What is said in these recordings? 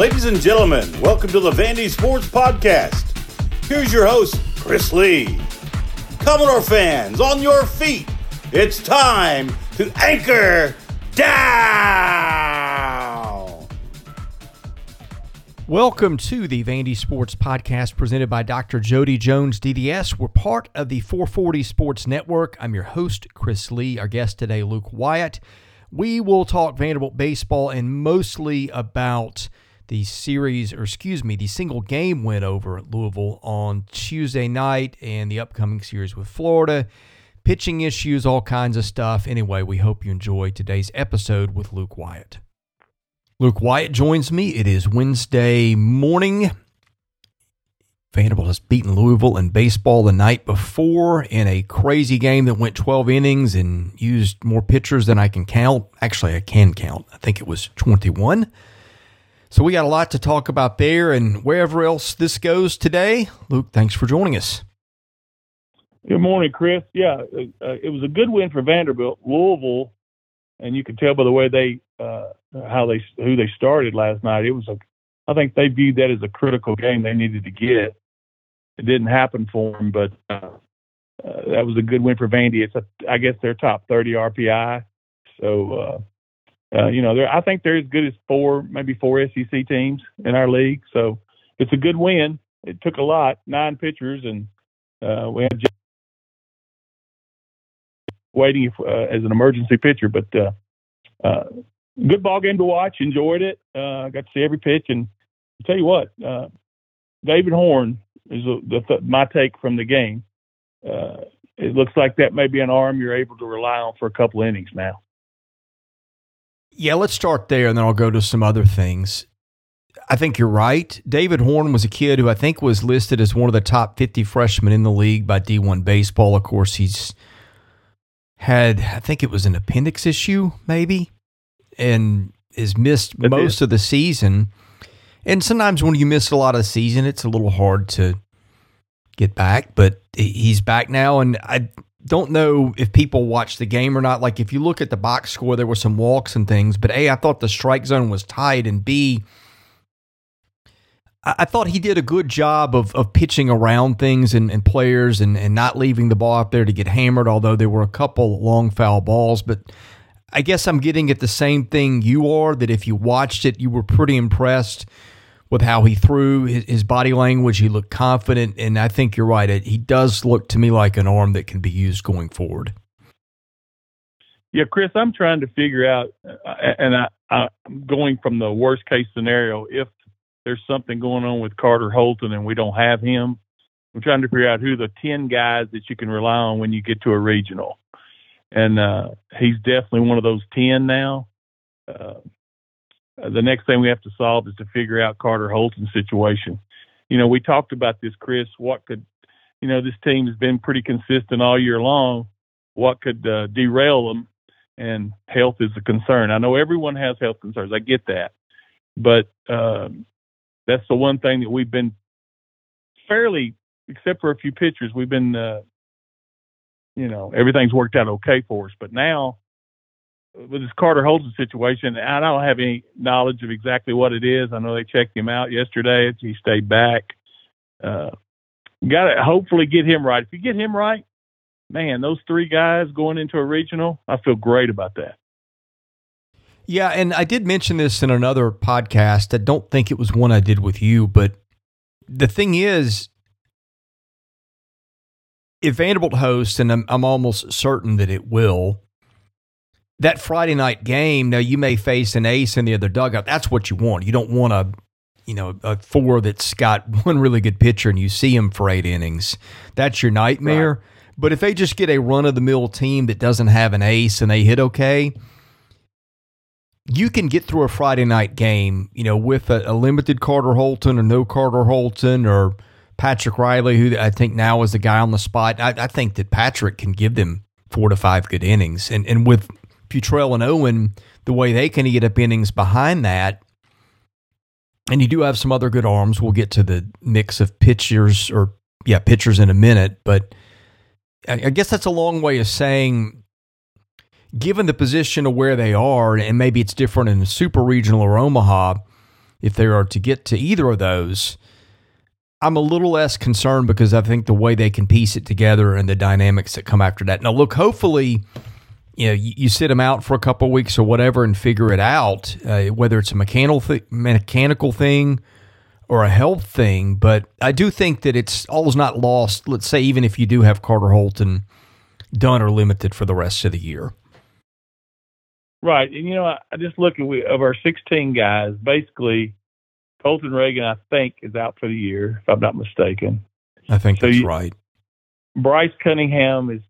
Ladies and gentlemen, welcome to the Vandy Sports Podcast. Here's your host, Chris Lee. Commodore fans, on your feet. It's time to anchor down. Welcome to the Vandy Sports Podcast presented by Dr. Jody Jones DDS. We're part of the 440 Sports Network. I'm your host, Chris Lee. Our guest today, Luke Wyatt. We will talk Vanderbilt baseball and mostly about the series, or excuse me, the single game win over Louisville on Tuesday night and the upcoming series with Florida. Pitching issues, all kinds of stuff. Anyway, we hope you enjoy today's episode with Luke Wyatt. Luke Wyatt joins me. It is Wednesday morning. Vanderbilt has beaten Louisville in baseball the night before in a crazy game that went 12 innings and used more pitchers than I can count. Actually, I can count. I think it was 21. So we got a lot to talk about there and wherever else this goes today. Luke, thanks for joining us. Good morning, Chris. Yeah, uh, it was a good win for Vanderbilt. Louisville, and you can tell by the way they uh, how they who they started last night. It was a, I think they viewed that as a critical game they needed to get. It didn't happen for them, but uh, uh, that was a good win for Vandy. It's a, I guess they're top 30 RPI, so uh, you know I think they're as good as four, maybe four SEC teams in our league. So it's a good win. It took a lot, nine pitchers, and uh, we had just waiting uh, as an emergency pitcher. But uh, uh, good ball game to watch. Enjoyed it. Uh, got to see every pitch, and I'll tell you what, uh, David Horn is a, the, the, my take from the game. Uh, it looks like that may be an arm you're able to rely on for a couple innings now. Yeah, let's start there, and then I'll go to some other things. I think you're right. David Horn was a kid who I think was listed as one of the top 50 freshmen in the league by D1 Baseball. Of course, he's had I think it was an appendix issue maybe and is missed that most is. of the season. And sometimes when you miss a lot of the season, it's a little hard to get back, but he's back now and I don't know if people watch the game or not. Like if you look at the box score, there were some walks and things, but A, I thought the strike zone was tight and B, I thought he did a good job of, of pitching around things and, and players and, and not leaving the ball out there to get hammered, although there were a couple long foul balls. But I guess I'm getting at the same thing you are that if you watched it, you were pretty impressed with how he threw his, his body language. He looked confident. And I think you're right. It, he does look to me like an arm that can be used going forward. Yeah, Chris, I'm trying to figure out, uh, and I, I'm going from the worst case scenario. If there's something going on with Carter Holton and we don't have him. I'm trying to figure out who the 10 guys that you can rely on when you get to a regional. And uh, he's definitely one of those 10 now. Uh, the next thing we have to solve is to figure out Carter Holton's situation. You know, we talked about this, Chris. What could, you know, this team has been pretty consistent all year long. What could uh, derail them? And health is a concern. I know everyone has health concerns. I get that. But um, that's the one thing that we've been fairly, except for a few pitchers, we've been, uh, you know, everything's worked out okay for us. But now, with this Carter Holton situation, I don't have any knowledge of exactly what it is. I know they checked him out yesterday. He stayed back. Uh, Got to hopefully get him right. If you get him right, man, those three guys going into a regional, I feel great about that. Yeah, and I did mention this in another podcast. I don't think it was one I did with you, but the thing is, if Vanderbilt hosts, and I'm, I'm almost certain that it will, that Friday night game, now you may face an ace in the other dugout. That's what you want. You don't want a, you know, a four that's got one really good pitcher and you see him for eight innings. That's your nightmare. Right. But if they just get a run of the mill team that doesn't have an ace and they hit okay, you can get through a Friday night game, you know, with a, a, limited Carter Holton or no Carter Holton or Patrick Reilly, who I think now is the guy on the spot. I, I think that Patrick can give them four to five good innings. And, and with Futrell and Owen, the way they can get up innings behind that, and you do have some other good arms. We'll get to the mix of pitchers or, yeah, pitchers in a minute. But I, guess that's a long way of saying given the position of where they are, and maybe it's different in the super regional or Omaha, if they are to get to either of those, I'm a little less concerned because I think the way they can piece it together and the dynamics that come after that. Now, look, hopefully, you know, you, you sit them out for a couple weeks or whatever and figure it out, uh, whether it's a mechanical th- mechanical thing or a health thing. But I do think that it's all's not lost. Let's say even if you do have Carter Holton done or limited for the rest of the year. Right, and you know, I, I just look at we, of our 16 guys, basically Colton Reagan, I think, is out for the year, if I'm not mistaken. I think so that's you, right. Bryce Cunningham is,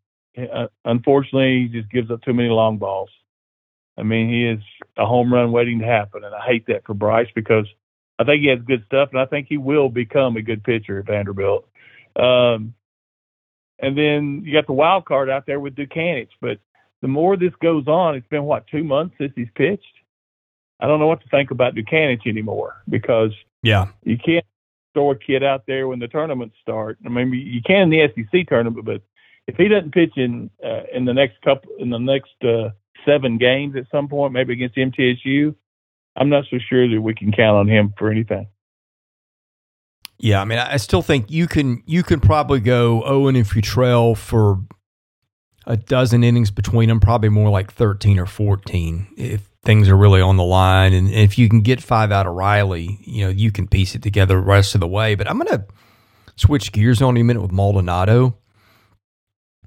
unfortunately, he just gives up too many long balls. I mean, he is a home run waiting to happen, and I hate that for Bryce because I think he has good stuff, and I think he will become a good pitcher at Vanderbilt. Um, and then you got the wild card out there with Dutkanych, but the more this goes on, it's been what two months since he's pitched. I don't know what to think about Dutkanych anymore because yeah, you can't throw a kid out there when the tournaments start. I mean, you can in the SEC tournament, but if he doesn't pitch in uh, in the next couple in the next uh, seven games at some point, maybe against MTSU, I'm not so sure that we can count on him for anything. Yeah, I mean, I still think you can you can probably go Owen and Futrell for a dozen innings between them, probably more like 13 or 14 if things are really on the line. And if you can get five out of Reilly, you know, you can piece it together the rest of the way. But I'm going to switch gears on you a minute with Maldonado.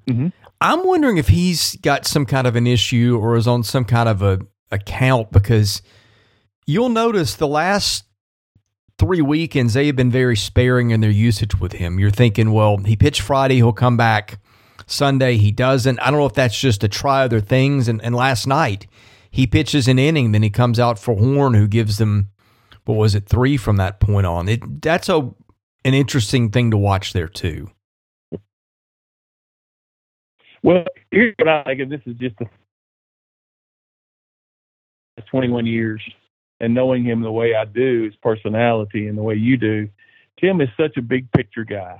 Mm-hmm. I'm wondering if he's got some kind of an issue or is on some kind of a account because you'll notice the last three weekends they have been very sparing in their usage with him. You're thinking, well, he pitched Friday, he'll come back Sunday, he doesn't. I don't know if that's just to try other things. And, and last night, he pitches an inning, then he comes out for Horn, who gives them what was it three from that point on. It that's a an interesting thing to watch there too. Well, here's what I think, and this is just a 21 years, and knowing him the way I do, his personality, and the way you do, Tim is such a big picture guy.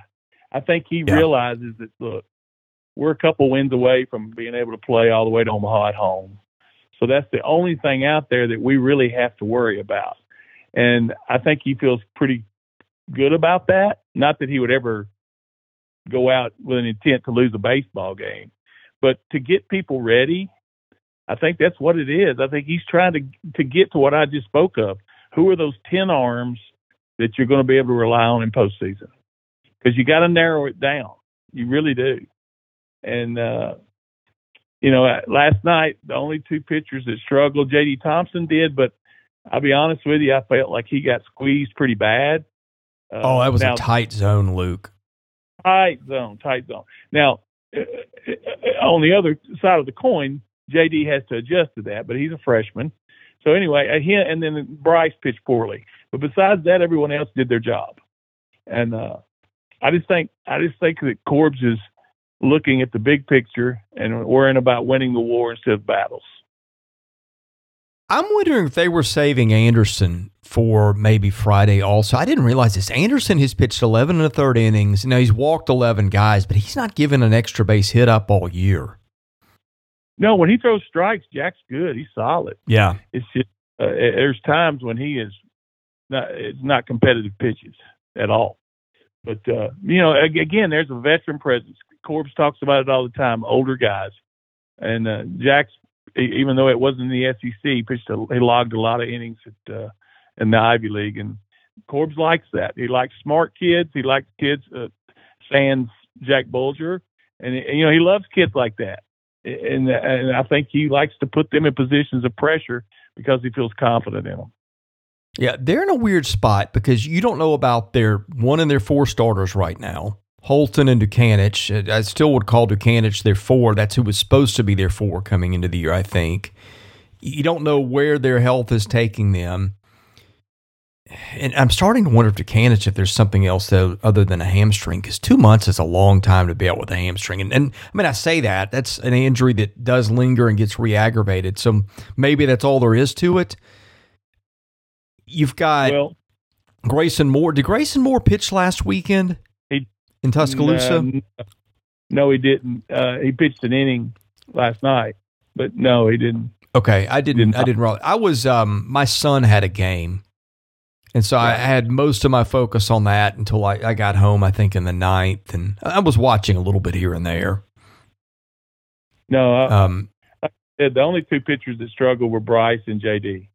I think he yeah. realizes that look, we're a couple wins away from being able to play all the way to Omaha at home. So that's the only thing out there that we really have to worry about. And I think he feels pretty good about that. Not that he would ever go out with an intent to lose a baseball game, but to get people ready, I think that's what it is. I think he's trying to to get to what I just spoke of. Who are those ten arms that you're going to be able to rely on in postseason? Because you got to narrow it down. You really do. And uh, you know, last night the only two pitchers that struggled, J.D. Thompson did, but I'll be honest with you, I felt like he got squeezed pretty bad. Uh, oh, that was now, a tight zone, Luke. Tight zone, tight zone. Now, uh, uh, on the other side of the coin, JD has to adjust to that, but he's a freshman. So anyway, uh, he and then Bryce pitched poorly, but besides that, everyone else did their job. And uh, I just think I just think that Corbs is looking at the big picture and worrying about winning the war instead of battles. I'm wondering if they were saving Anderson for maybe Friday also. I didn't realize this. Anderson has pitched 11 and a third innings. Now he's walked 11 guys, but he's not given an extra base hit up all year. No, when he throws strikes, Jack's good. He's solid. Yeah. It's just uh, there's times when he is not it's not competitive pitches at all. But uh, you know, again, there's a veteran presence. Corbs talks about it all the time. Older guys, and uh, Jack's even though it wasn't in the SEC, he pitched a, he logged a lot of innings at uh, in the Ivy League, and Corbs likes that. He likes smart kids. He likes kids. Uh, sans Jack Bulger, and you know he loves kids like that. And and I think he likes to put them in positions of pressure because he feels confident in them. Yeah, they're in a weird spot because you don't know about their one and their four starters right now. Holton and Dutkanych. I still would call Dutkanych their four. That's who was supposed to be their four coming into the year, I think. You don't know where their health is taking them. And I'm starting to wonder if Dutkanych, if there's something else though, other than a hamstring, because two months is a long time to be out with a hamstring. And, and I mean, I say that, that's an injury that does linger and gets re aggravated. So maybe that's all there is to it. You've got well, Grayson Moore. Did Grayson Moore pitch last weekend? in Tuscaloosa? Uh, no, he didn't. Uh, he pitched an inning last night, but no, he didn't. Okay, I didn't. didn't I didn't. I was. Um, my son had a game, And so I had most of my focus on that until I, I got home, I think, in the ninth. And I was watching a little bit here and there. No, I, Um, the only two pitchers that struggled were Bryce and JD.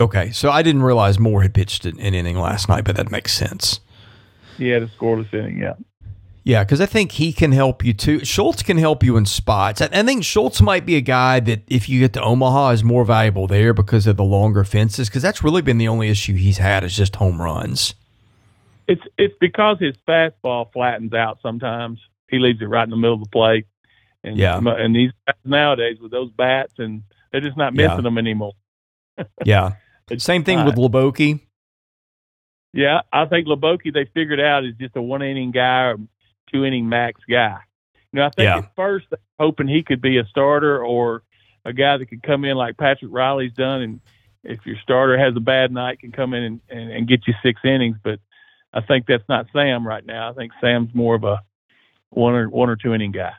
okay. So I didn't realize Moore had pitched an an inning last night, but that makes sense. He had a scoreless inning. Yeah. Yeah, because I think he can help you too. Schultz can help you in spots. I, I think Schultz might be a guy that, if you get to Omaha, is more valuable there because of the longer fences. Because that's really been the only issue he's had is just home runs. It's it's because his fastball flattens out sometimes. He leaves it right in the middle of the plate. And Yeah. and these nowadays with those bats and they're just not Yeah. missing them anymore. Yeah. Same thing with Hliboki. Yeah, I think Hliboki they figured out is just a one inning guy or two inning max guy. You know, I think Yeah. at first hoping he could be a starter or a guy that could come in like Patrick Reilly's done, and if your starter has a bad night, can come in and, and, and get you six innings. But I think that's not Sam right now. I think Sam's more of a one or one or two inning guy.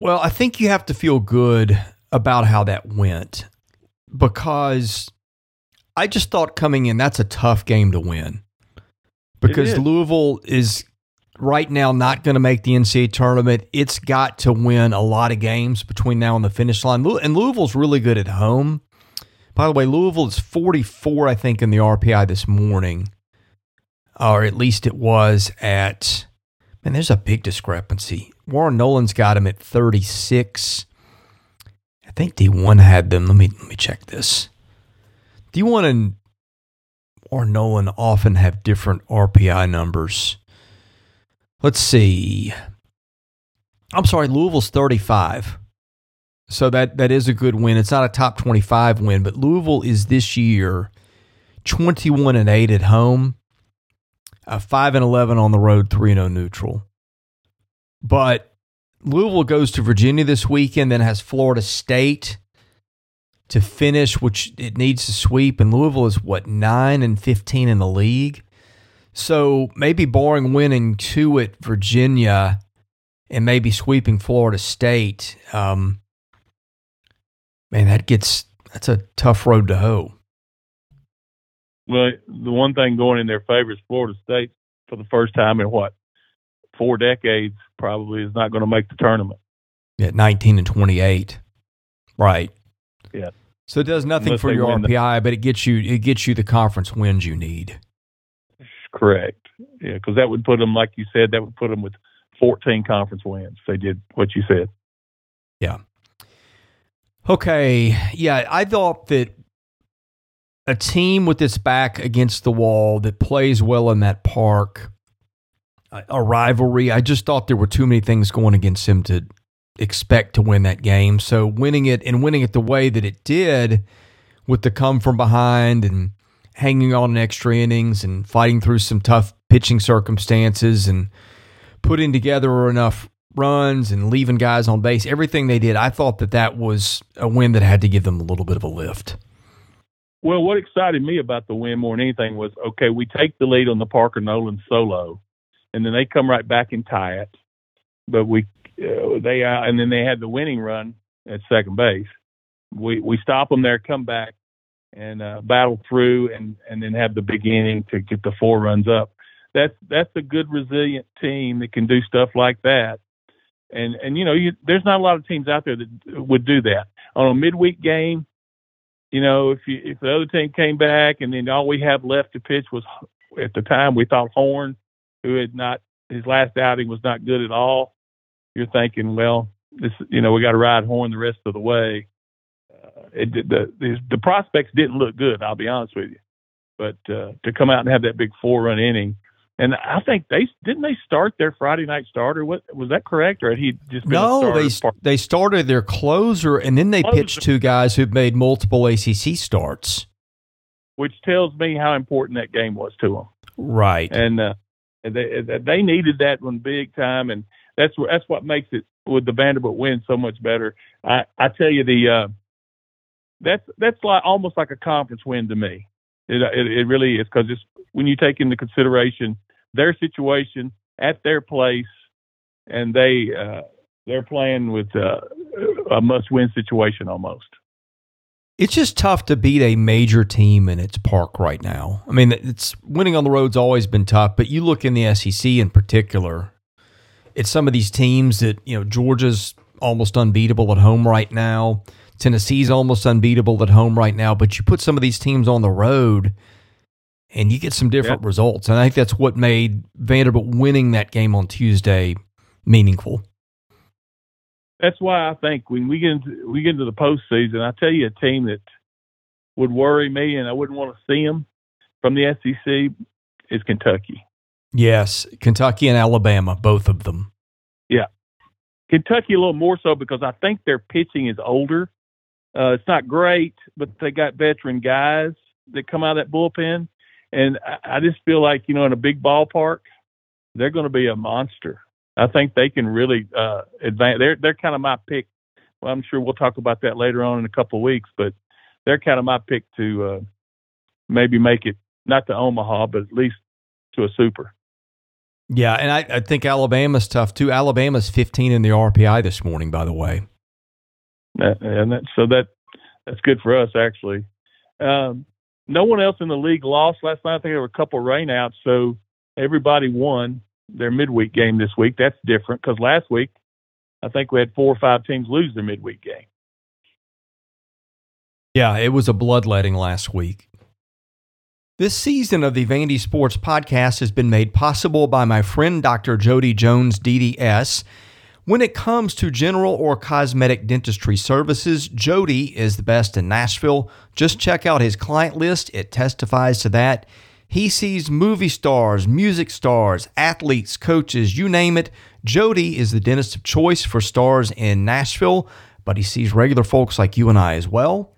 Well, I think you have to feel good about how that went because I just thought coming in, that's a tough game to win because is. Louisville is right now not going to make the NCAA tournament. It's got to win a lot of games between now and the finish line. And Louisville's really good at home. By the way, Louisville is 44, I think, in the RPI this morning, or at least it was at. Man, there's a big discrepancy. Warren Nolan's got him at 36. I think D1 had them. Let me let me check this. D1 and Warren Nolan often have different RPI numbers. Let's see. I'm sorry, Louisville's 35. So that that is a good win. It's not a top 25 win, but Louisville is this year 21 and 8 at home, uh, 5 and 11 on the road, 3 and 0 neutral. But Louisville goes to Virginia this weekend, then has Florida State to finish, which it needs to sweep. And Louisville is what nine and fifteen in the league. So maybe barring winning two at Virginia and maybe sweeping Florida State, um, man, that gets that's a tough road to hoe. Well, the one thing going in their favor is Florida State for the first time in what four decades probably is not going to make the tournament. At nineteen and twenty eight, right? Yeah. So it does nothing Unless for your win the- RPI, but it gets you it gets you the conference wins you need. Correct. Yeah, because that would put them, like you said, that would put them with 14 conference wins. They did what you said. Yeah. Okay, yeah, I thought that a team with its back against the wall that plays well in that park, a rivalry. I just thought there were too many things going against him to expect to win that game. So winning it and winning it the way that it did, with the come from behind and hanging on in extra innings and fighting through some tough pitching circumstances and putting together enough runs and leaving guys on base, everything they did, I thought that that was a win that had to give them a little bit of a lift. Well, what excited me about the win more than anything was okay, we take the lead on the Parker Noland solo, and then they come right back and tie it. But we, they, uh, and then they had the winning run at second base. We we stop them there, come back, and uh, battle through, and and then have the big inning to get the four runs up. That's that's a good resilient team that can do stuff like that. And and you know, you, there's not a lot of teams out there that would do that on a midweek game you know, if you if the other team came back and then all we have left to pitch was at the time we thought Horn, who had not his last outing was not good at all. You're thinking, well, this you know we got to ride Horn the rest of the way. Uh, it the, the the prospects didn't look good. I'll be honest with you, but uh, to come out and have that big four run inning. And I think they didn't they start their Friday night starter. What was that correct, or had he just been a No, they they started their closer and then they Closer. pitched two guys who've made multiple ACC starts. which tells me how important that game was to them. Right. and uh, they they needed that one big time, and that's what that's what makes it with the Vanderbilt win so much better. I I tell you the uh, that's that's like almost like a conference win to me. It it, it really is because it's when you take into consideration their situation at their place, and they uh, they're playing with uh, a must win situation almost. It's just tough to beat a major team in its park right now. I mean, it's winning on the road's always been tough, but you look in the SEC in particular, it's some of these teams that, you know, Georgia's almost unbeatable at home right now. Tennessee's almost unbeatable at home right now, but you put some of these teams on the road and you get some different yep. results. And I think that's what made Vanderbilt winning that game on Tuesday meaningful. That's why I think when we get into we get into the postseason, I tell you a team that would worry me and I wouldn't want to see them from the SEC is Kentucky. Yes, Kentucky and Alabama, both of them. Yeah, Kentucky a little more so because I think their pitching is older. Uh, it's not great, but they got veteran guys that come out of that bullpen, and I, I just feel like you know in a big ballpark, they're going to be a monster. I think they can really uh, advance. They're they're kind of my pick. Well, I'm sure we'll talk about that later on in a couple of weeks, but they're kind of my pick to uh, maybe make it not to Omaha, but at least to a super. Yeah, and I, I think Alabama's tough too. Alabama's 15 in the RPI this morning, by the way. And that, so that that's good for us actually. Um, no one else in the league lost last night. I think there were a couple rainouts, so everybody won their midweek game this week. That's different because last week I think we had four or five teams lose their midweek game. Yeah, it was a bloodletting last week. This season of the Vandy Sports Podcast has been made possible by my friend Dr. Jody Jones, DDS. When it comes to general or cosmetic dentistry services, Jody is the best in Nashville. Just check out his client list, it testifies to that. He sees movie stars, music stars, athletes, coaches, you name it. Jody is the dentist of choice for stars in Nashville, but he sees regular folks like you and I as well.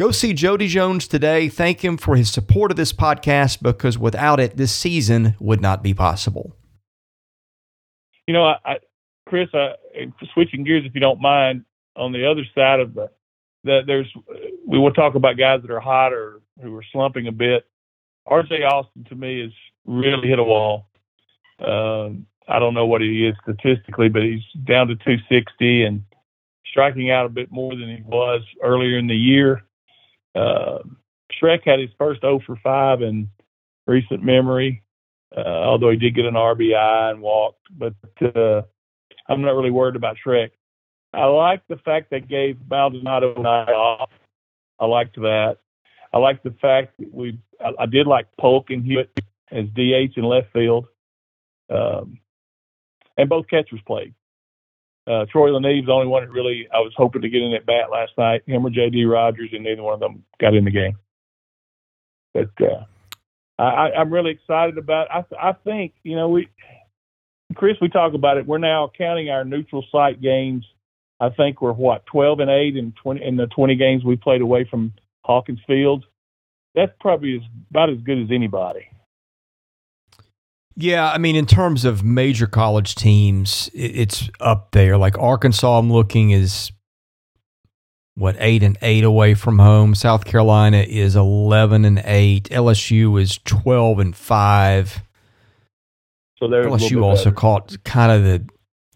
Go see Jody Jones today. Thank him for his support of this podcast because without it, this season would not be possible. You know, I, I Chris, I, switching gears, if you don't mind, on the other side of the, that there's, we will talk about guys that are hot or who are slumping a bit. RJ Austin to me has really hit a wall. Um, I don't know what he is statistically, but he's down to 260 and striking out a bit more than he was earlier in the year. Uh, Shrek had his first 0 for 5 in recent memory, uh, although he did get an RBI and walked. But uh, I'm not really worried about Shrek. I like the fact they gave Maldonado an eye off. I liked that. I like the fact that we. I, I did like Polk and Hewett as DH in left field, um, and both catchers played. Uh, Troy LaNeve's the only one that really I was hoping to get in at bat last night. Him or J.D. Rogers, and neither one of them got in the game. But uh, I, I'm really excited about. It. I I think you know we, Chris, we talk about it. We're now counting our neutral site games. I think we're what 12 and eight in 20 in the 20 games we played away from Hawkins Field. That's probably as, about as good as anybody. Yeah, I mean, in terms of major college teams, it's up there. Like Arkansas, I'm looking is what eight and eight away from home. South Carolina is eleven and eight. LSU is twelve and five. So LSU also caught kind of the.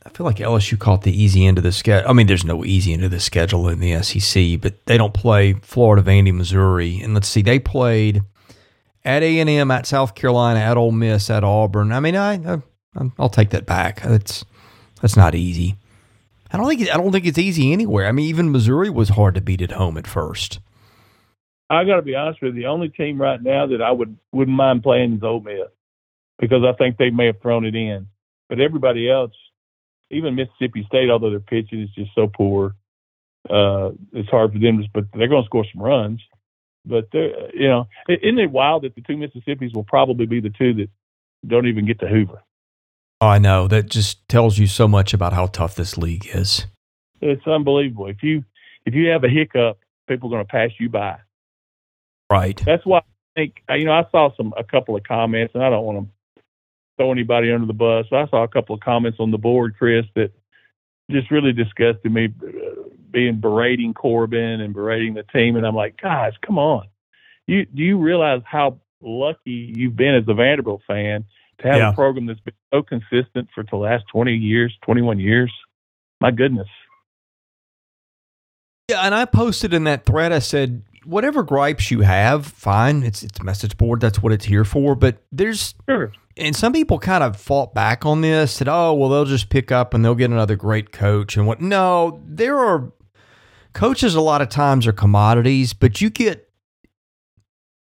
I feel like LSU caught the easy end of the schedule. I mean, there's no easy end of the schedule in the SEC, but they don't play Florida, Vandy, Missouri, and let's see, they played at A and M, at South Carolina, at Ole Miss, at Auburn. I mean, I, I I'll take that back. That's that's not easy. I don't think I don't think it's easy anywhere. I mean, even Missouri was hard to beat at home at first. I got to be honest with you. The only team right now that I would wouldn't mind playing is Ole Miss because I think they may have thrown it in. But everybody else, even Mississippi State, although their pitching is just so poor, uh, it's hard for them. To, but they're going to score some runs. But you know, isn't it wild that the two Mississippis will probably be the two that don't even get to Hoover? Oh, I know. That just tells you so much about how tough this league is. It's unbelievable. If you if you have a hiccup, people are going to pass you by. Right. That's why I think you know I saw some a couple of comments, and I don't want to throw anybody under the bus. I saw a couple of comments on the board, Chris, that just really disgusted me, being berating Corbin and berating the team, and I'm like, guys, come on, you do you realize how lucky you've been as a Vanderbilt fan to have Yeah. a program that's been so consistent for the last 20 years, 21 years? My goodness. Yeah, and I posted in that thread. I said, whatever gripes you have, fine. It's it's a message board. That's what it's here for. But there's Sure. and some people kind of fought back on this. Said, oh well, they'll just pick up and they'll get another great coach and what? No, there are coaches. A lot of times are commodities, but you get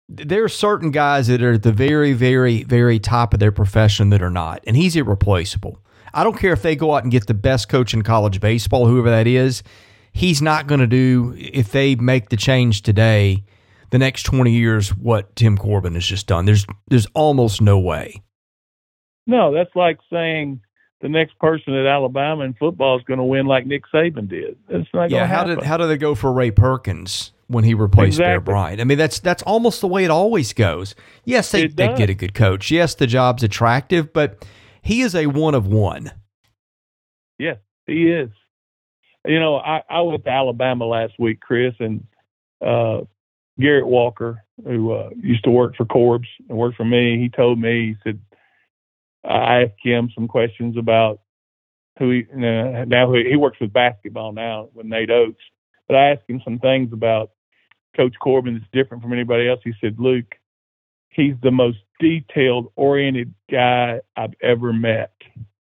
there are certain guys that are at the very, very, very top of their profession that are not, and he's irreplaceable. I don't care if they go out and get the best coach in college baseball, whoever that is. He's not going to do if they make the change today, the next twenty years, what Tim Corbin has just done. There's there's almost no way. No, that's like saying the next person at Alabama in football is going to win like Nick Saban did. It's not Yeah, how happen. did how did they go for Ray Perkins when he replaced Bear Bryant? I mean, that's that's almost the way it always goes. Yes, they, they get a good coach. Yes, the job's attractive, but he is a one of one. Yes, he is. You know, I, I went to Alabama last week, Chris, and uh, Garrett Walker, who uh, used to work for Corbs and worked for me, he told me, he said, I asked him some questions about who he, uh, now he, he works with basketball now with Nate Oats, but I asked him some things about Coach Corbin that's different from anybody else. He said, Luke, he's the most detailed oriented guy I've ever met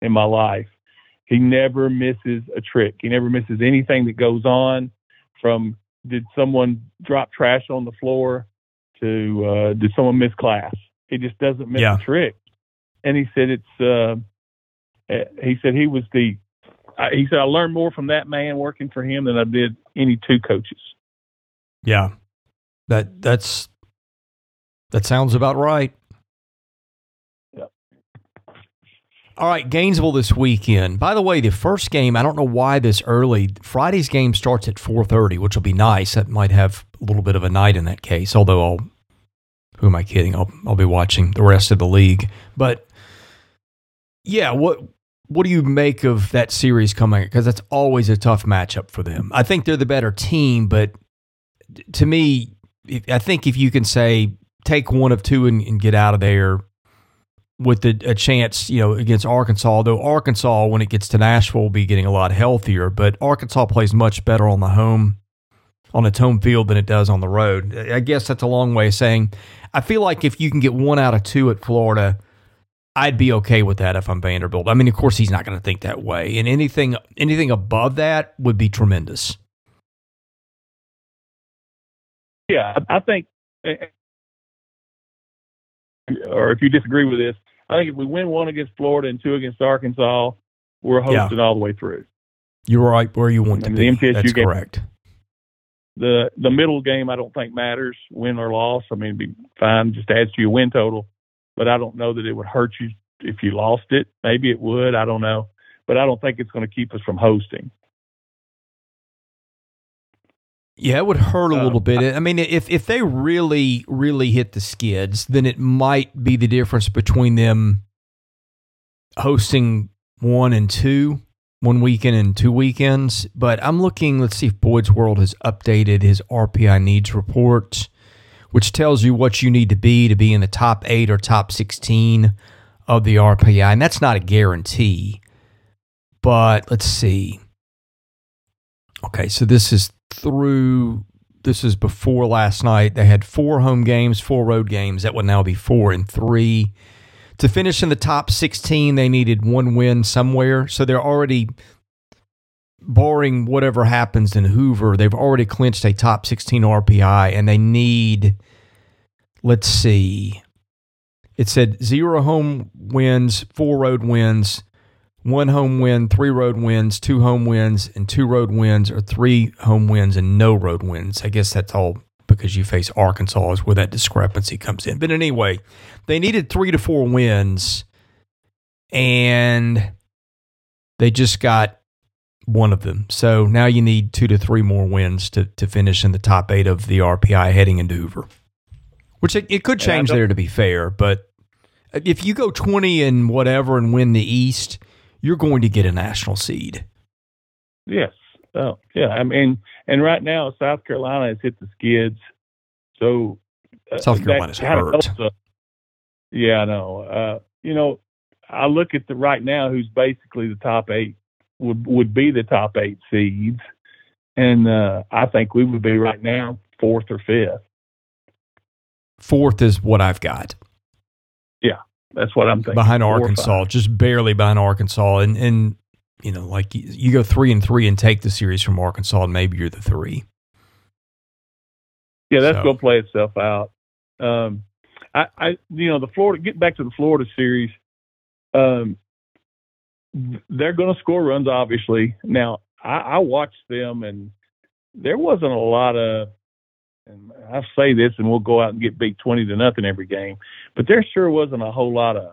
in my life. He never misses a trick. He never misses anything that goes on from did someone drop trash on the floor to uh, did someone miss class. He just doesn't miss Yeah. a trick. And he said it's uh, uh, he said he was the he said I learned more from that man working for him than I did any two coaches. Yeah, that that's that sounds about right. Yep. All right, Gainesville this weekend. By the way, the first game, I don't know why this early. Friday's game starts at 4:30, which will be nice. That might have a little bit of a night in that case, although I'll who am I kidding? I'll I'll be watching the rest of the league. But yeah, what what do you make of that series coming? Because that's always a tough matchup for them. I think they're the better team, but to me, I think if you can say take one of two and, and get out of there with the, a chance, you know, against Arkansas. Though Arkansas, when it gets to Nashville, will be getting a lot healthier. But Arkansas plays much better on the home on its home field than it does on the road. I guess that's a long way of saying I feel like if you can get one out of two at Florida. I'd be okay with that if I'm Vanderbilt. I mean, of course, he's not going to think that way, and anything anything above that would be tremendous. Yeah, I think, eh, eh, or if you disagree with this, I think if we win one against Florida and two against Arkansas, we're Yeah. hosting all the way through. You're right where you want to And be. the MTSU That's game- correct. The the middle game, I don't think matters, win or loss. I mean, it'd be fine, just adds to your win total. But I don't know that it would hurt you if you lost it. Maybe it would. I don't know. But I don't think it's going to keep us from hosting. Yeah, it would hurt a little um, bit. I mean, if if they really really hit the skids, then it might be the difference between them hosting one and two, one weekend and two weekends. But I'm looking. Let's see if Boyd's World has updated his RPI needs report, which tells you what you need to be to be in the top eight or top sixteen of the RPI, and that's not a guarantee. But let's see. Okay, so this is through this is before last night. They had four home games, four road games. That would now be four and three. To finish in the top 16, they needed one win somewhere. So they're already, barring whatever happens in Hoover, they've already clinched a top 16 RPI and they need, let's see, it said zero home wins, four road wins, one home win, three road wins, two home wins, and two road wins, or three home wins and no road wins. I guess that's all because you face Arkansas is where that discrepancy comes in. But anyway, they needed three to four wins, and they just got one of them. So now you need two to three more wins to, to finish in the top eight of the RPI heading into Hoover. Which it, it could change there to be fair, but if you go 20 and whatever and win the East, you're going to get a national seed. Yes. Oh, yeah. I mean, and right now South Carolina has hit the skids, so uh, South Carolina's hurt. Yeah, I know. Uh, you know, I look at the right now who's basically the top eight would would be the top eight seeds, and uh, I think we would be right now fourth or fifth. Fourth is what I've got. Yeah, that's what I'm thinking. Behind Arkansas, just barely behind Arkansas, and and you know, like you, you go three and three and take the series from Arkansas, and maybe you're the three. Yeah, that's so. going to play itself out. Um, I, I, you know, the Florida. Get back to the Florida series. Um, they're going to score runs, obviously. Now, I, I watched them, and there wasn't a lot of. And I say this, and we'll go out and get beat twenty to nothing every game, but there sure wasn't a whole lot of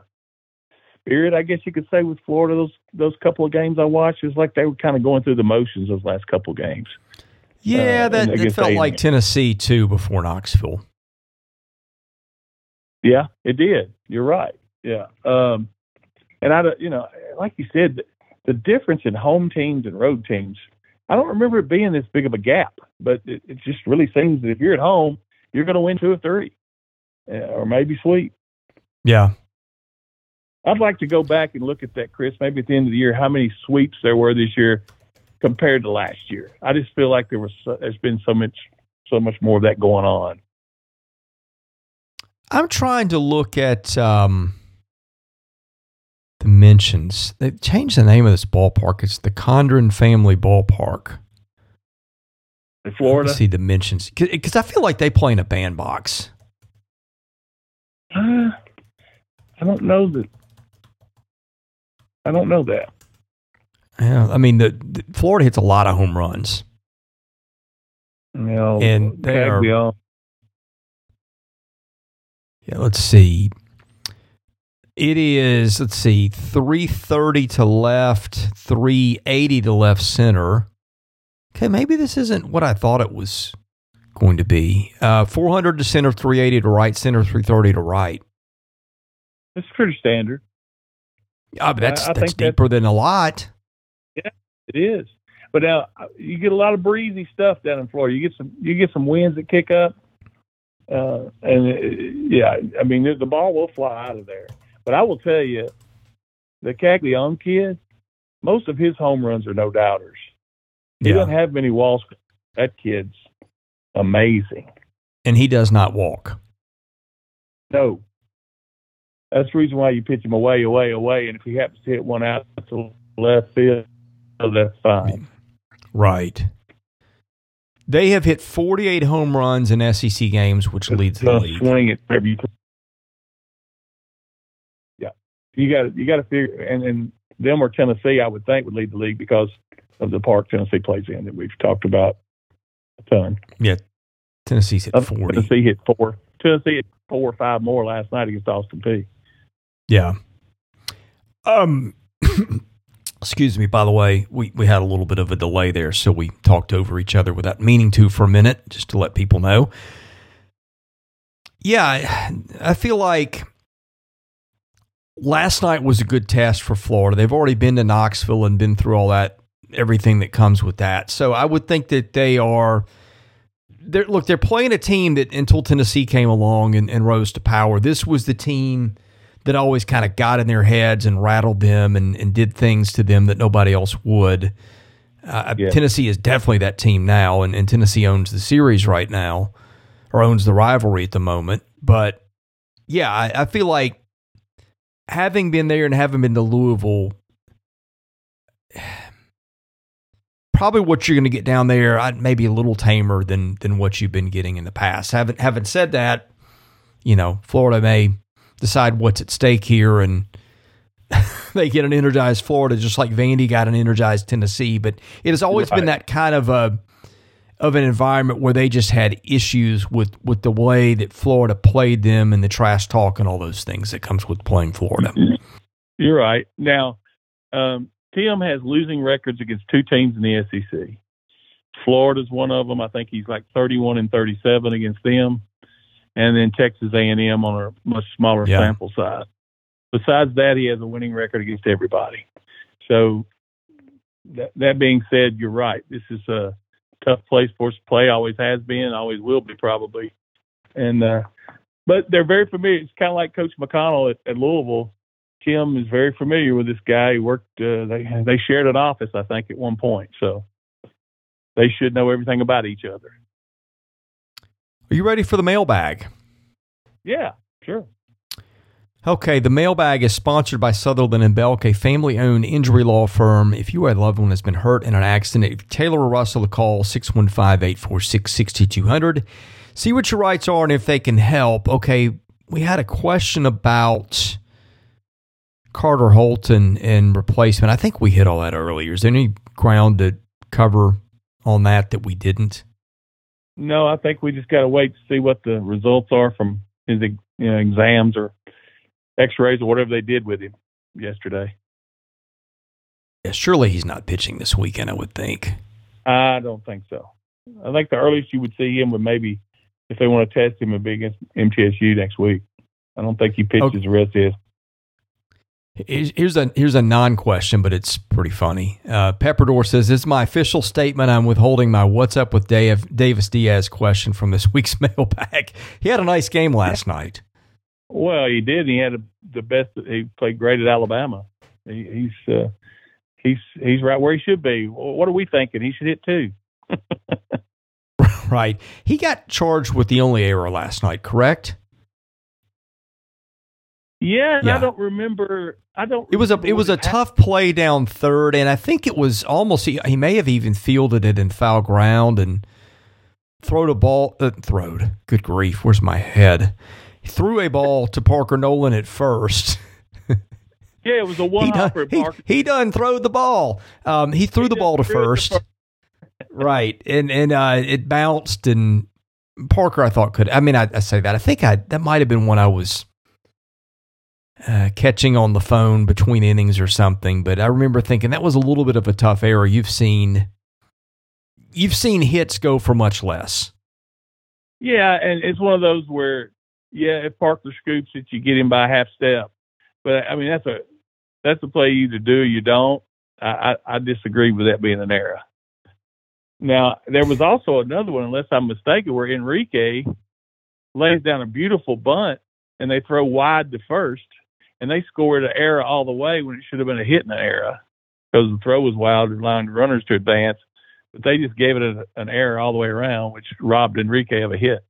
spirit, I guess you could say, with Florida. Those those couple of games I watched, it was like they were kind of going through the motions those last couple of games. Yeah, uh, that, that felt like Tennessee too before Knoxville. Yeah, it did. You're right. Yeah, um, and I, you know, like you said, the difference in home teams and road teams. I don't remember it being this big of a gap, but it, it just really seems that if you're at home, you're going to win two or three, uh, or maybe sweep. Yeah, I'd like to go back and look at that, Chris. Maybe at the end of the year, how many sweeps there were this year compared to last year. I just feel like there was so, there's been so much so much more of that going on. I'm trying to look at um, the mentions. They changed the name of this ballpark. It's the Condron Family Ballpark. In Florida. see dimensions. because I feel like they play in a bandbox. Uh, I don't know that. I don't know that. Yeah, I mean, the, the Florida hits a lot of home runs. You know, and they are. Yeah, let's see. It is, let's see, 330 to left, 380 to left center. Okay, maybe this isn't what I thought it was going to be. Uh, 400 to center, 380 to right center, 330 to right. It's pretty standard. Yeah, but that's, that's deeper that's, than a lot. Yeah, it is. But now uh, you get a lot of breezy stuff down in Florida. You get some you get some winds that kick up, uh, and it, uh, yeah, I mean the ball will fly out of there. But I will tell you, the Caglianone kid, most of his home runs are no doubters. He yeah. doesn't have many walks. That kid's amazing. And he does not walk. No, that's the reason why you pitch him away, away, away. And if he happens to hit one out to left field, that's fine. Right. They have hit 48 home runs in SEC games, which leads the league. Swing it every. You got you got to figure, and and them or Tennessee, I would think would lead the league because of the park Tennessee plays in that we've talked about a ton. Yeah, Tennessee's hit 40. Tennessee hit four. Tennessee hit four or five more last night against Austin Peay. Yeah. Um. excuse me. By the way, we we had a little bit of a delay there, so we talked over each other without meaning to for a minute, just to let people know. Yeah, I feel like last night was a good test for Florida. They've already been to Knoxville and been through all that, everything that comes with that. So I would think that they are. They're, look, they're playing a team that until Tennessee came along and, and rose to power, this was the team that always kind of got in their heads and rattled them and, and did things to them that nobody else would. Uh, yeah. Tennessee is definitely that team now, and, and Tennessee owns the series right now, or owns the rivalry at the moment. But yeah, I, I feel like having been there and having been to Louisville, probably what you're going to get down there, maybe a little tamer than than what you've been getting in the past. Having having said that, you know, Florida may decide what's at stake here and they get an energized Florida just like Vandy got an energized Tennessee. But it has always right. been that kind of a of an environment where they just had issues with with the way that Florida played them and the trash talk and all those things that comes with playing Florida. You're right. Now, um, Tim has losing records against two teams in the SEC. Florida's one of them. I think he's like 31 and 37 against them. and then Texas A&M on a much smaller Yeah. sample size. Besides that, he has a winning record against everybody. So that, that being said, you're right. This is a tough place for us to play. Always has been. Always will be probably. And uh, but they're very familiar. It's kind of like Coach McDonnell at, at Louisville. Tim is very familiar with this guy. He worked. Uh, they they shared an office, I think, at one point. So they should know everything about each other. Are you ready for the mailbag? Yeah, sure. Okay, the mailbag is sponsored by Sutherland and Belk, a family owned injury law firm. If you or a loved one has been hurt in an accident, Taylor or Russell a call 615 846 6200. See what your rights are and if they can help. Okay, we had a question about Carter Holton and replacement. I think we hit all that earlier. Is there any ground to cover on that that we didn't? No, I think we just got to wait to see what the results are from his you know, exams or X-rays or whatever they did with him yesterday. Yeah, surely he's not pitching this weekend, I would think. I don't think so. I think the earliest you would see him would maybe if they want to test him would be against MTSU next week. I don't think he pitches Okay. the rest of his. Here's a here's a non-question, but it's pretty funny. Uh, Pepperdor says, "This is my official statement. I'm withholding my what's up with Dave, Davis Diaz question from this week's mailbag. He had a nice game last night. Well, he did. He had a, the best. He played great at Alabama. He, he's uh, he's he's right where he should be. What are we thinking? He should hit two. right? He got charged with the only error last night, correct? Yeah, and Yeah. I don't remember. I don't. It was a it was a happened. tough play down third, and I think it was almost he, he may have even fielded it in foul ground and throwed a ball. Uh, throwed. Good grief, where's my head? Threw a ball to Parker Noland at first. Yeah, it was a one hopper. he, he done throwed the ball. Um, he threw He the ball to first, first. right? And and uh, it bounced, and Parker I thought could. I mean, I, I say that. I think I that might have been when I was uh, catching on the phone between innings or something. But I remember thinking that was a little bit of a tough error. You've seen you've seen hits go for much less. Yeah, and it's one of those where, yeah, if Parker scoops it, you get him by a half step. But I mean, that's a that's a play you either do or you don't. I, I, I disagree with that being an error. Now there was also another one, unless I'm mistaken, where Enrique lays down a beautiful bunt and they throw wide to first, and they scored an error all the way when it should have been a hit in an error because the throw was wild, allowing runners to advance. But they just gave it a, an error all the way around, which robbed Enrique of a hit.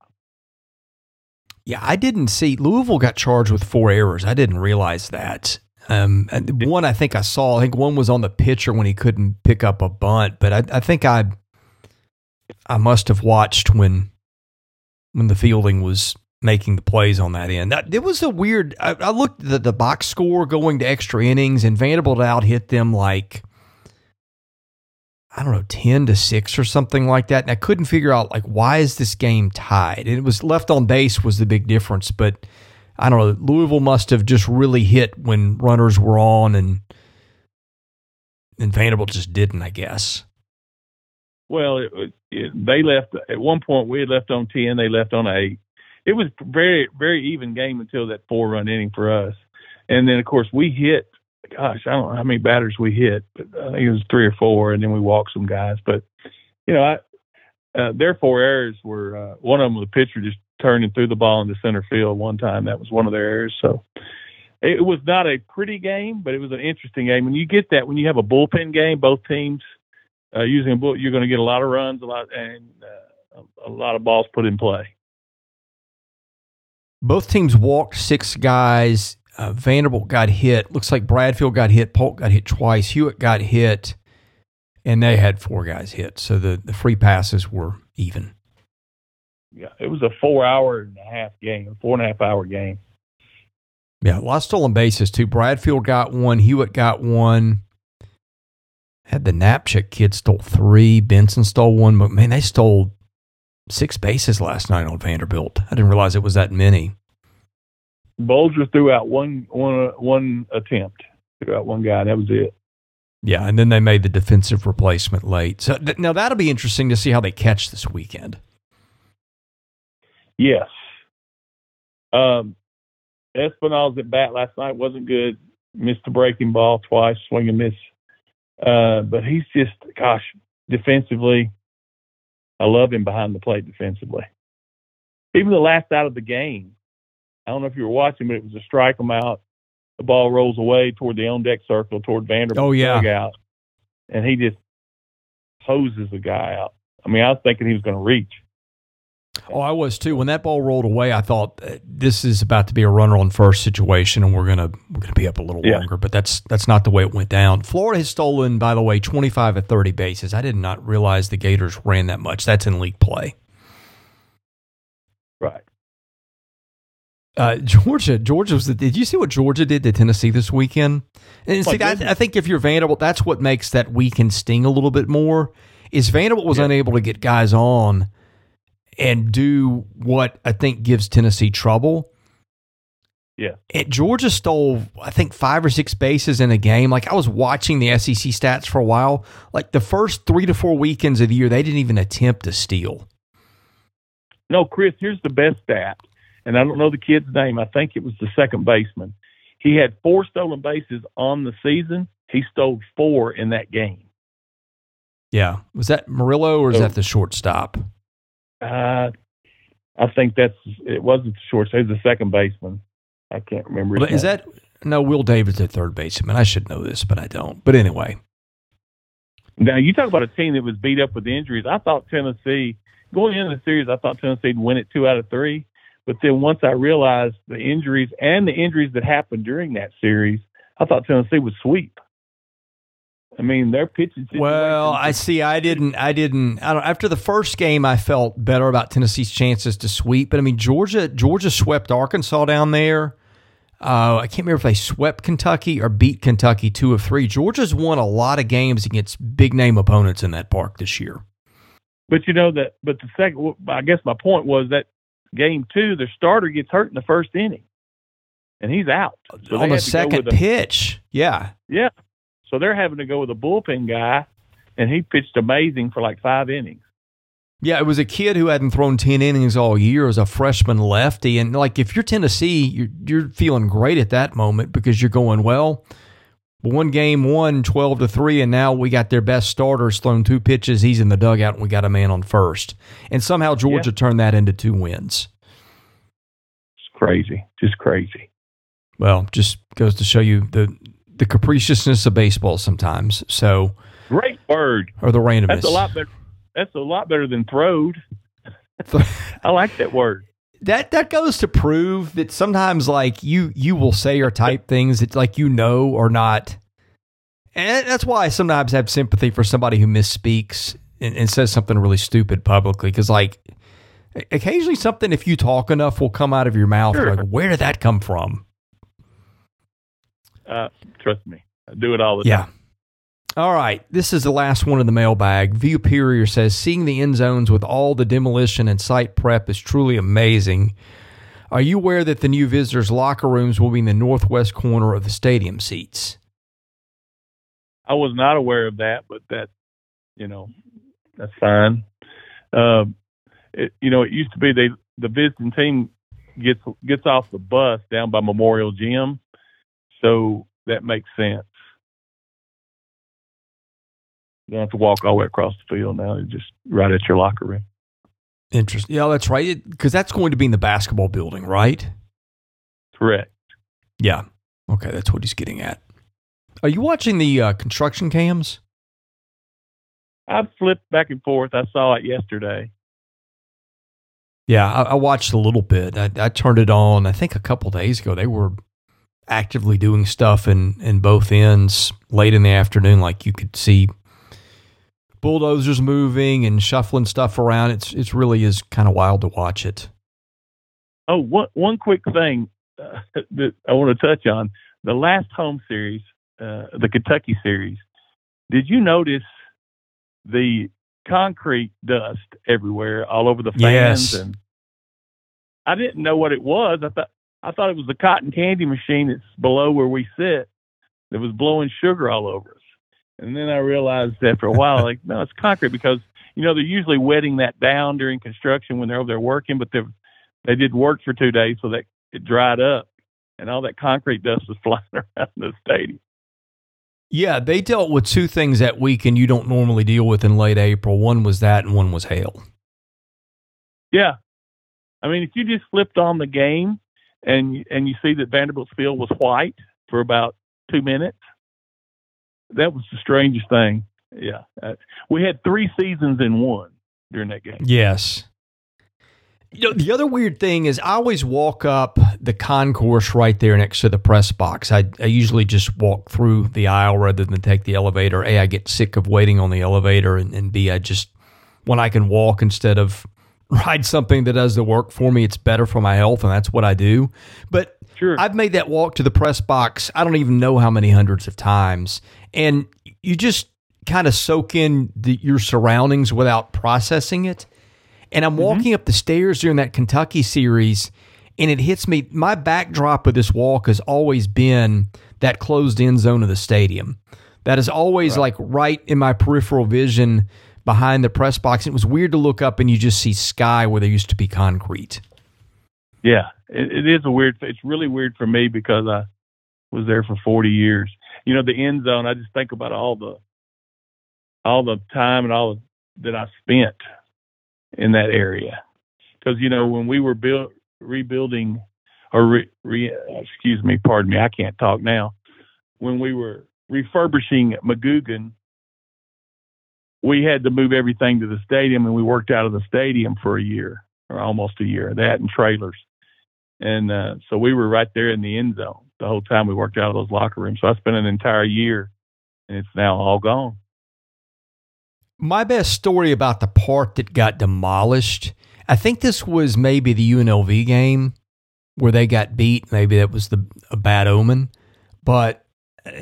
Yeah, I didn't see Louisville got charged with four errors. I didn't realize that. Um, one I think I saw. I think one was on the pitcher when he couldn't pick up a bunt. But I, I think I, I must have watched when, when the fielding was making the plays on that end. That, it was a weird. I, I looked at the, the box score going to extra innings, and Vanderbilt out hit them like. I don't know, 10 to 6 or something like that. And I couldn't figure out, like, why is this game tied? And it was left on base was the big difference. But I don't know. Louisville must have just really hit when runners were on, and, and Vanderbilt just didn't, I guess. Well, it, it, they left at one point. We had left on ten. They left on eight. It was very very even game until that four run inning for us, and then of course we hit. Gosh, I don't know how many batters we hit, but I think it was three or four, and then we walked some guys. But you know, I, uh, their four errors were uh, one of them. The pitcher just turned and threw the ball into center field one time. That was one of their errors. So it was not a pretty game, but it was an interesting game. And you get that when you have a bullpen game, both teams uh, using a bull, you're going to get a lot of runs, a lot, and uh, a lot of balls put in play. Both teams walked six guys. Uh, Vanderbilt got hit. Looks like Bradfield got hit. Polk got hit twice. Hewett got hit, and they had four guys hit. So the, the free passes were even. Yeah, it was a four hour and a half game, a four and a half hour game. Yeah, a lot of stolen bases too. Bradfield got one. Hewett got one. Had the Knapczyk kid stole three. Benson stole one. But man, they stole six bases last night on Vanderbilt. I didn't realize it was that many. Bulger threw out one one one attempt, threw out one guy. and That was it. Yeah, and then they made the defensive replacement late. So th- now that'll be interesting to see how they catch this weekend. Yes, Um, Espinal's at bat last night wasn't good. Missed the breaking ball twice, swing and miss. Uh, but he's just, gosh, defensively, I love him behind the plate defensively. Even the last out of the game, I don't know if you were watching, but it was a strike him out. The ball rolls away toward the on deck circle, toward Vanderbilt oh, yeah. dugout, and he just hoses the guy out. I mean, I was thinking he was going to reach. Oh, I was too. When that ball rolled away, I thought uh, this is about to be a runner on first situation, and we're gonna we're gonna be up a little Yeah. longer. But that's that's not the way it went down. Florida has stolen, by the way, twenty five of thirty bases. I did not realize the Gators ran that much. That's in league play. Right. Uh, Georgia, Georgia was. The, did you see what Georgia did to Tennessee this weekend? And see, goodness. I think if you're Vanderbilt, that's what makes that weekend sting a little bit more. Is Vanderbilt was Yeah. unable to get guys on and do what I think gives Tennessee trouble. Yeah. And Georgia stole, I think, five or six bases in a game. Like I was watching the SEC stats for a while. Like the first three to four weekends of the year, they didn't even attempt to steal. No, Chris, here's the best stat, and I don't know the kid's name. I think it was the second baseman. He had four stolen bases on the season. He stole four in that game. Yeah, was that Murillo or is that the shortstop? Uh, I think that's it. Wasn't the short. It was the second baseman. I can't remember. Well, is that no? Will David's at third baseman. I should know this, but I don't. But anyway, Now you talk about a team that was beat up with injuries. I thought Tennessee going into the series, I thought Tennessee would win it two out of three. But then once I realized the injuries and the injuries that happened during that series, I thought Tennessee would sweep. I mean, their pitching. well, I see. I didn't. I didn't. I don't. After the first game, I felt better about Tennessee's chances to sweep. But I mean, Georgia. Georgia swept Arkansas down there. Uh, I can't remember if they swept Kentucky or beat Kentucky two of three. Georgia's won a lot of games against big name opponents in that park this year. But you know that. But the second, I guess my point was that game two, their starter gets hurt in the first inning, and he's out So On the second a- pitch, yeah, Yeah, so they're having to go with a bullpen guy, and he pitched amazing for like five innings. Yeah, it was a kid who hadn't thrown 10 innings all year as a freshman lefty. And like, if you're Tennessee, you're, you're feeling great at that moment because you're going, well, one game won 12 to 3, and now we got their best starters thrown two pitches. He's in the dugout, and we got a man on first. And somehow Georgia turned that into two wins. It's crazy, just crazy. Well, just goes to show you the, the capriciousness of baseball sometimes. So, Great word. or the randomness. That's a lot better. That's a lot better than throwed. I like that word. That that goes to prove that sometimes like you you will say or type things that like you know or not and that's why i sometimes have sympathy for somebody who misspeaks and, and says something really stupid publicly because like occasionally something if you talk enough will come out of your mouth Sure. like where did that come from Uh, trust me, I do it all the time. yeah time. All right this is the last one in the mailbag view superior says seeing the end zones with all the demolition and site prep is truly amazing are you aware that the new visitors locker rooms will be in the northwest corner of the stadium seats I was not aware of that, but that, you know, that's fine. Um, it, you know, it used to be they the visiting team gets gets off the bus down by Memorial Gym, so that makes sense. You don't have to walk all the way across the field now; you're just right at your locker room. Interesting. Yeah, that's right. Because that's going to be in the basketball building, right? Correct. Yeah. Okay, that's what he's getting at. Are you watching the uh, construction cams? I've flipped back and forth. I saw it yesterday. Yeah, I, I watched a little bit. I, I turned it on. I think a couple days ago. They were actively doing stuff in in both ends late in the afternoon. Like you could see bulldozers moving and shuffling stuff around. It's it's really is kind of wild to watch it. Oh, one one quick thing uh, that I want to touch on: the last home series, uh, the Kentucky series. Did you notice the concrete dust everywhere, all over the fans? Yes. And I didn't know what it was. I thought I thought it was the cotton candy machine that's below where we sit that was blowing sugar all over us. And then I realized after a while, like, no, it's concrete because you know they're usually wetting that down during construction when they're over there working, but they they did work for two days, so that it dried up, and all that concrete dust was flying around the stadium. Yeah, they dealt with two things that weekend you don't normally deal with in late April. One was that, and one was hail. Yeah, I mean, if you just flipped on the game and and you see that Vanderbilt's field was white for about two minutes, that was the strangest thing. Yeah, uh, we had three seasons in one during that game. Yes. You know, the other weird thing is I always walk up the concourse right there next to the press box. I, I usually just walk through the aisle rather than take the elevator. A, I get sick of waiting on the elevator, and, and B, I just, when I can walk instead of ride something that does the work for me, it's better for my health, and that's what I do. But Sure. I've made that walk to the press box, I don't even know how many hundreds of times. And you just kind of soak in the, your surroundings without processing it. And I'm mm-hmm. walking up the stairs during that Kentucky series, and it hits me. My backdrop of this walk has always been that closed end zone of the stadium. That is always like right in my peripheral vision behind the press box. It was weird to look up and you just see sky where there used to be concrete. Yeah, it, it is a weird. It's really weird for me because I was there for 40 years. You know, the end zone. I just think about all the all the time and all that I spent in that area. Because you know, when we were build, rebuilding or re, re, excuse me, pardon me, I can't talk now. When we were refurbishing McGugin, we had to move everything to the stadium, and we worked out of the stadium for a year or almost a year. That and trailers, and uh, so we were right there in the end zone the whole time we worked out of those locker rooms. So I spent an entire year, and it's now all gone. My best story about the part that got demolished, I think this was maybe the UNLV game where they got beat. Maybe that was the a bad omen, but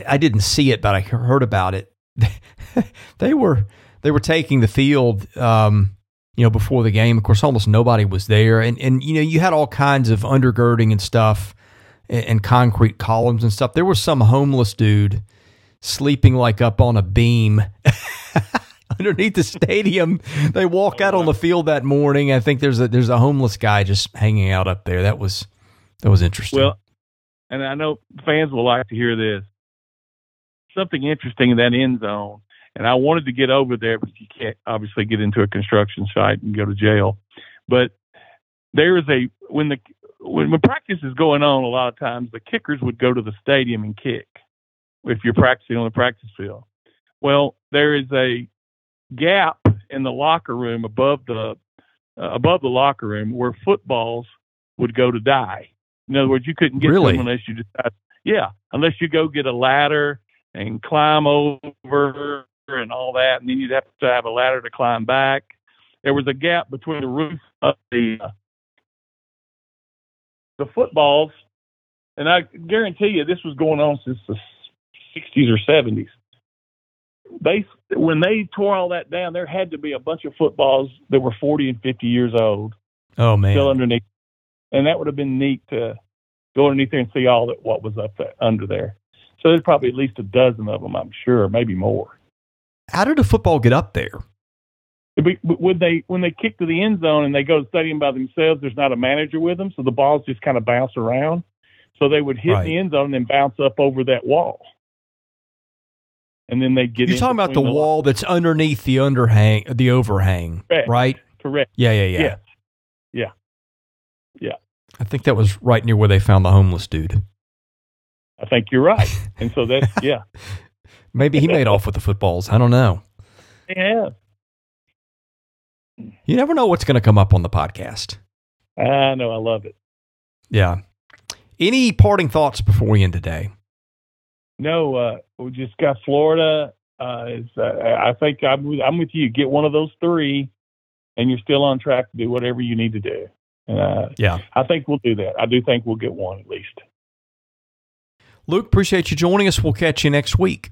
I didn't see it, but I heard about it. they were they were taking the field, um, you know, before the game. Of course, almost nobody was there, and and you know you had all kinds of undergirding and stuff, and, and concrete columns and stuff. There was some homeless dude sleeping like up on a beam. underneath the stadium. They walk out on the field that morning. I think there's a there's a homeless guy just hanging out up there. That was that was interesting. Well, and I know fans will like to hear this. Something interesting in that end zone, and I wanted to get over there, but you can't obviously get into a construction site and go to jail. But there is a when the when, when practice is going on, a lot of times the kickers would go to the stadium and kick if you're practicing on the practice field. Well, there is a gap in the locker room above the uh, above the locker room where footballs would go to die. In other words, you couldn't get Really? them unless you decide, yeah, unless you go get a ladder and climb over and all that, and then you'd have to have a ladder to climb back. There was a gap between the roof of the uh, the footballs, and I guarantee you this was going on since the 60s or 70s they when they tore all that down, there had to be a bunch of footballs that were 40 and 50 years old oh man, still underneath, and that would have been neat to go underneath there and see all that what was up there under there. So there's probably at least a dozen of them, I'm sure, maybe more. How did a football get up there? When they when they kick to the end zone and they go to the stadium by themselves, there's not a manager with them, so the balls just kind of bounce around. So they would hit Right. the end zone and then bounce up over that wall, and then they get. You're talking about the between wall that's underneath the underhang, the overhang, Correct. right? Correct. Yeah, yeah, yeah. Yes. Yeah. Yeah. I think that was right near where they found the homeless dude. I think you're right. And so that's yeah. Maybe he made off with the footballs. I don't know. Yeah. You never know what's going to come up on the podcast. I know. I love it. Yeah. Any parting thoughts before we end today? No, uh, we just got Florida. Uh, is, uh, I think I'm with, I'm with you. Get one of those three, and you're still on track to do whatever you need to do. And uh, Yeah. I think we'll do that. I do think we'll get one at least. Luke, appreciate you joining us. We'll catch you next week.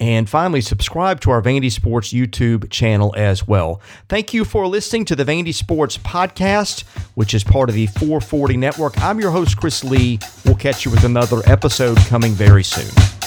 and finally, subscribe to our Vandy Sports YouTube channel as well. Thank you for listening to the Vandy Sports Podcast, which is part of the 440 Network. I'm your host, Chris Lee. We'll catch you with another episode coming very soon.